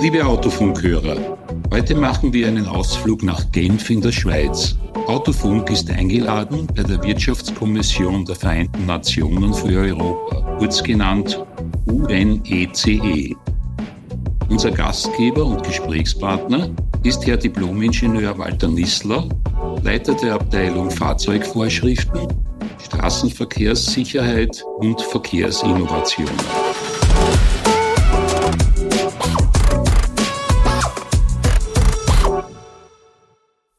Liebe Autofunkhörer, heute machen wir einen Ausflug nach Genf in der Schweiz. Autofunk ist eingeladen bei der Wirtschaftskommission der Vereinten Nationen für Europa, kurz genannt UNECE. E. Unser Gastgeber und Gesprächspartner ist Herr Diplomingenieur Walter Nissler, Leiter der Abteilung Fahrzeugvorschriften, Straßenverkehrssicherheit und Verkehrsinnovation.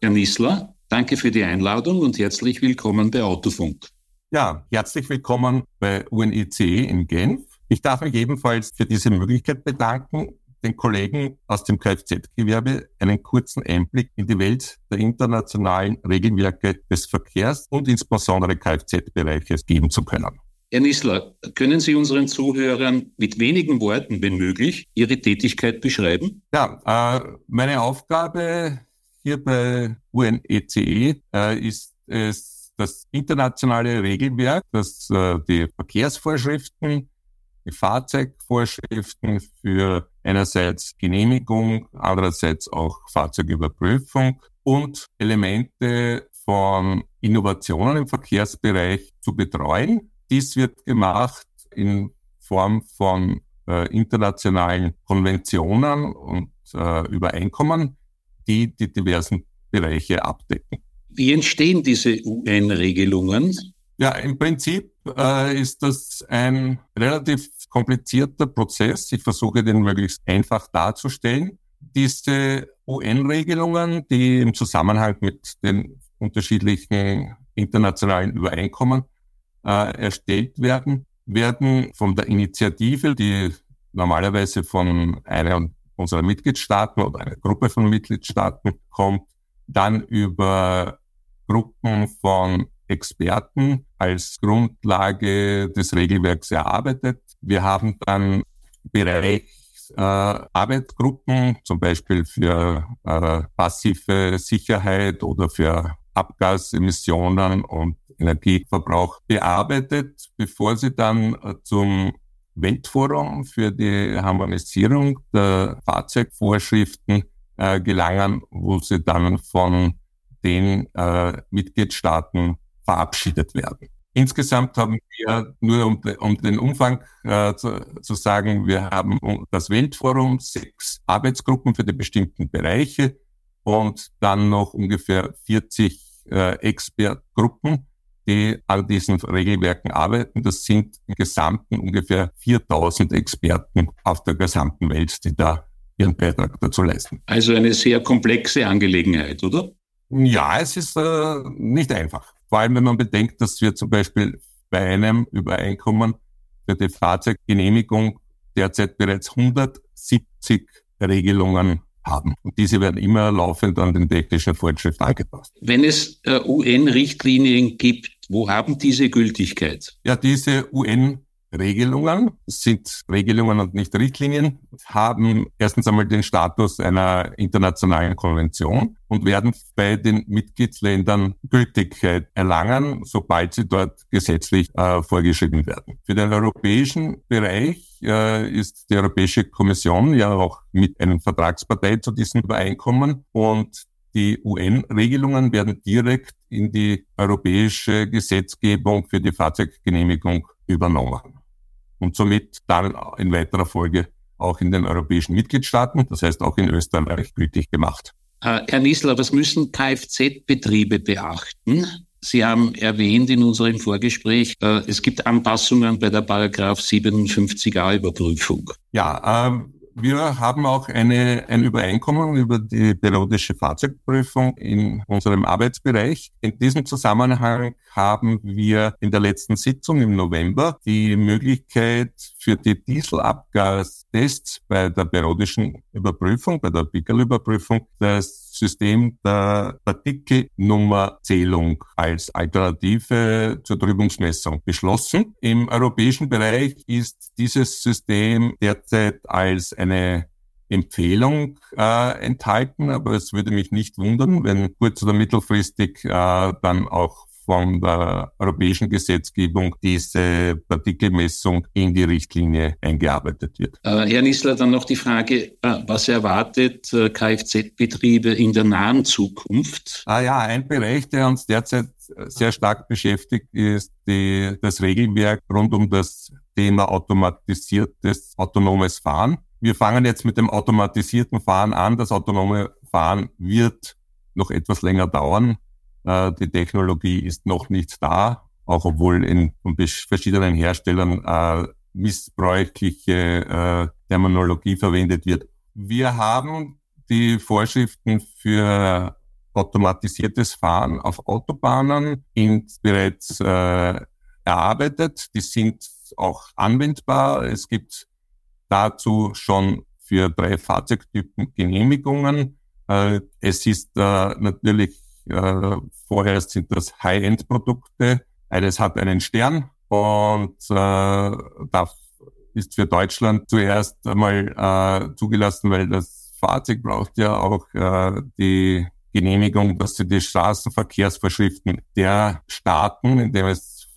Herr Nissler, danke für die Einladung und herzlich willkommen bei Autofunk. Ja, herzlich willkommen bei UNICE in Genf. Ich darf mich ebenfalls für diese Möglichkeit bedanken, den Kollegen aus dem Kfz-Gewerbe einen kurzen Einblick in die Welt der internationalen Regelwerke des Verkehrs und insbesondere Kfz-Bereiches geben zu können. Herr Nissler, können Sie unseren Zuhörern mit wenigen Worten, wenn möglich, Ihre Tätigkeit beschreiben? Ja, äh, meine Aufgabe hier bei UNECE e, äh, ist es das internationale Regelwerk, das äh, die Verkehrsvorschriften, die Fahrzeugvorschriften für einerseits Genehmigung, andererseits auch Fahrzeugüberprüfung und Elemente von Innovationen im Verkehrsbereich zu betreuen. Dies wird gemacht in Form von äh, internationalen Konventionen und äh, Übereinkommen, die die diversen Bereiche abdecken. Wie entstehen diese UN-Regelungen? Ja, im Prinzip äh, ist das ein relativ komplizierter Prozess. Ich versuche den möglichst einfach darzustellen. Diese UN-Regelungen, die im Zusammenhang mit den unterschiedlichen internationalen Übereinkommen äh, erstellt werden, werden von der Initiative, die normalerweise von einer unserer Mitgliedstaaten oder einer Gruppe von Mitgliedstaaten kommt, dann über Gruppen von Experten als Grundlage des Regelwerks erarbeitet. Wir haben dann Bereichs äh, zum Beispiel für äh, passive Sicherheit oder für Abgasemissionen und Energieverbrauch bearbeitet, bevor sie dann äh, zum Weltforum für die Harmonisierung der Fahrzeugvorschriften äh, gelangen, wo sie dann von den äh, Mitgliedstaaten verabschiedet werden. Insgesamt haben wir, nur um, um den Umfang äh, zu, zu, sagen, wir haben das Weltforum, sechs Arbeitsgruppen für die bestimmten Bereiche und dann noch ungefähr 40 äh, Expertgruppen, die an diesen Regelwerken arbeiten. Das sind im Gesamten ungefähr 4000 Experten auf der gesamten Welt, die da ihren Beitrag dazu leisten. Also eine sehr komplexe Angelegenheit, oder? Ja, es ist äh, nicht einfach. Vor allem, wenn man bedenkt, dass wir zum Beispiel bei einem Übereinkommen für die Fahrzeuggenehmigung derzeit bereits 170 Regelungen haben. Und diese werden immer laufend an den technischen Fortschritt angepasst. Wenn es äh, UN-Richtlinien gibt, wo haben diese Gültigkeit? Ja, diese UN Regelungen, sind Regelungen und nicht Richtlinien, haben erstens einmal den Status einer internationalen Konvention und werden bei den Mitgliedsländern Gültigkeit erlangen, sobald sie dort gesetzlich äh, vorgeschrieben werden. Für den europäischen Bereich äh, ist die Europäische Kommission ja auch mit einem Vertragspartei zu diesem Übereinkommen und die UN-Regelungen werden direkt in die europäische Gesetzgebung für die Fahrzeuggenehmigung übernommen und somit dann in weiterer Folge auch in den europäischen Mitgliedstaaten, das heißt auch in Österreich gültig gemacht. Äh, Herr Niesler, was müssen Kfz-Betriebe beachten? Sie haben erwähnt in unserem Vorgespräch, äh, es gibt Anpassungen bei der Paragraph 57a Überprüfung. Ja, ähm, wir haben auch eine, ein Übereinkommen über die periodische Fahrzeugprüfung in unserem Arbeitsbereich. In diesem Zusammenhang haben wir in der letzten Sitzung im November die Möglichkeit für die Dieselabgastests bei der periodischen Überprüfung, bei der Pickelüberprüfung, das System der Partikelnummerzählung als Alternative zur Trübungsmessung beschlossen. Im europäischen Bereich ist dieses System derzeit als eine Empfehlung äh, enthalten, aber es würde mich nicht wundern, wenn kurz- oder mittelfristig äh, dann auch von der europäischen Gesetzgebung diese Partikelmessung in die Richtlinie eingearbeitet wird. Äh, Herr Nissler, dann noch die Frage, äh, was erwartet äh, Kfz-Betriebe in der nahen Zukunft? Ah ja, ein Bereich, der uns derzeit sehr stark beschäftigt, ist die, das Regelwerk rund um das Thema automatisiertes autonomes Fahren. Wir fangen jetzt mit dem automatisierten Fahren an. Das autonome Fahren wird noch etwas länger dauern. Äh, die Technologie ist noch nicht da, auch obwohl in verschiedenen Herstellern äh, missbräuchliche äh, Terminologie verwendet wird. Wir haben die Vorschriften für automatisiertes Fahren auf Autobahnen bereits erarbeitet. Die sind auch anwendbar. Es gibt dazu schon für drei Fahrzeugtypen Genehmigungen. Es ist natürlich, äh, vorher sind das High-End-Produkte. Eines hat einen Stern und äh, da ist für Deutschland zuerst einmal äh, zugelassen, weil das Fahrzeug braucht ja auch äh, die Genehmigung, dass sie die Straßenverkehrsvorschriften der Staaten, in dem es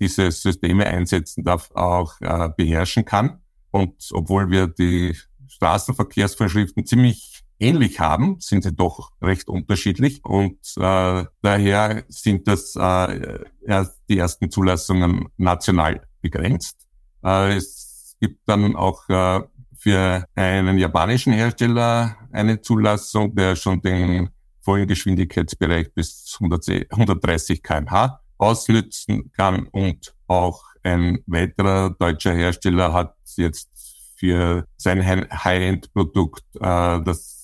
diese Systeme einsetzen darf, auch äh, beherrschen kann. Und obwohl wir die Straßenverkehrsvorschriften ziemlich ähnlich haben, sind sie doch recht unterschiedlich. Und äh, daher sind das äh, erst die ersten Zulassungen national begrenzt. Äh, es gibt dann auch äh, für einen japanischen Hersteller eine Zulassung, der schon den vollen Geschwindigkeitsbereich bis 130 kmh auslösen kann und auch ein weiterer deutscher Hersteller hat jetzt für sein High-End-Produkt, äh, das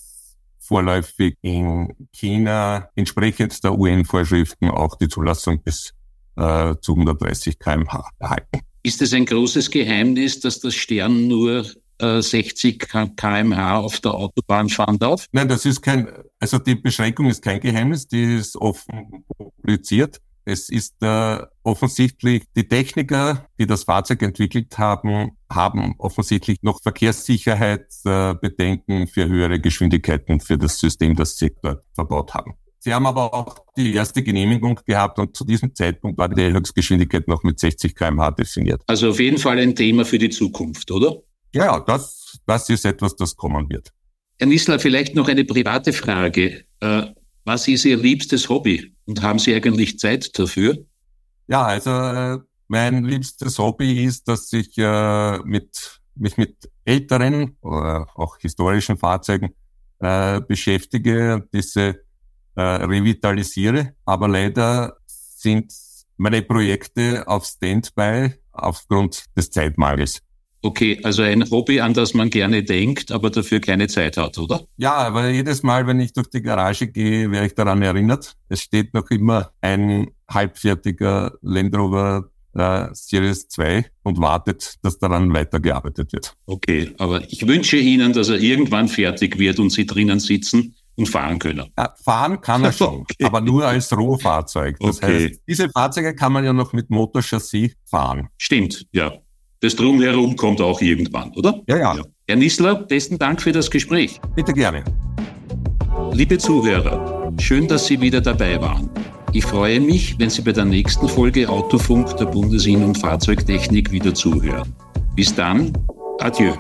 vorläufig in China entsprechend der UN-Vorschriften auch die Zulassung bis äh, zu 130 kmh erhalten. Ist es ein großes Geheimnis, dass das Stern nur 60 äh, kmh auf der Autobahn fahren darf? Nein, das ist kein, also die Beschränkung ist kein Geheimnis, die ist offen publiziert. Es ist äh, offensichtlich, die Techniker, die das Fahrzeug entwickelt haben, haben offensichtlich noch Verkehrssicherheitsbedenken äh, für höhere Geschwindigkeiten für das System, das sie dort verbaut haben. Sie haben aber auch die erste Genehmigung gehabt und zu diesem Zeitpunkt war die Höchstgeschwindigkeit noch mit 60 kmh definiert. Also auf jeden Fall ein Thema für die Zukunft, oder? Ja, das, das ist etwas, das kommen wird. Herr Nissler, vielleicht noch eine private Frage. Äh, was ist Ihr liebstes Hobby und haben Sie eigentlich Zeit dafür? Ja, also äh, mein liebstes Hobby ist, dass ich äh, mit, mich mit älteren oder auch historischen Fahrzeugen äh, beschäftige und diese äh, revitalisiere. Aber leider sind meine Projekte auf Standby aufgrund des Zeitmangels. Okay, also ein Hobby, an das man gerne denkt, aber dafür keine Zeit hat, oder? Ja, aber jedes Mal, wenn ich durch die Garage gehe, werde ich daran erinnert. Es steht noch immer ein halbfertiger Land Rover äh, Series 2 und wartet, dass daran weitergearbeitet wird. Okay, aber ich wünsche Ihnen, dass er irgendwann fertig wird und Sie drinnen sitzen und fahren können. Ja, fahren kann er schon, okay. aber nur als Rohfahrzeug. Das okay. heißt, diese Fahrzeuge kann man ja noch mit Motorchassis fahren. Stimmt, ja das Drumherum kommt auch irgendwann, oder? Ja, ja, ja. Herr Nissler, besten Dank für das Gespräch. Bitte gerne. Liebe Zuhörer, schön, dass Sie wieder dabei waren. Ich freue mich, wenn Sie bei der nächsten Folge Autofunk der Bundesin- und Fahrzeugtechnik wieder zuhören. Bis dann, adieu.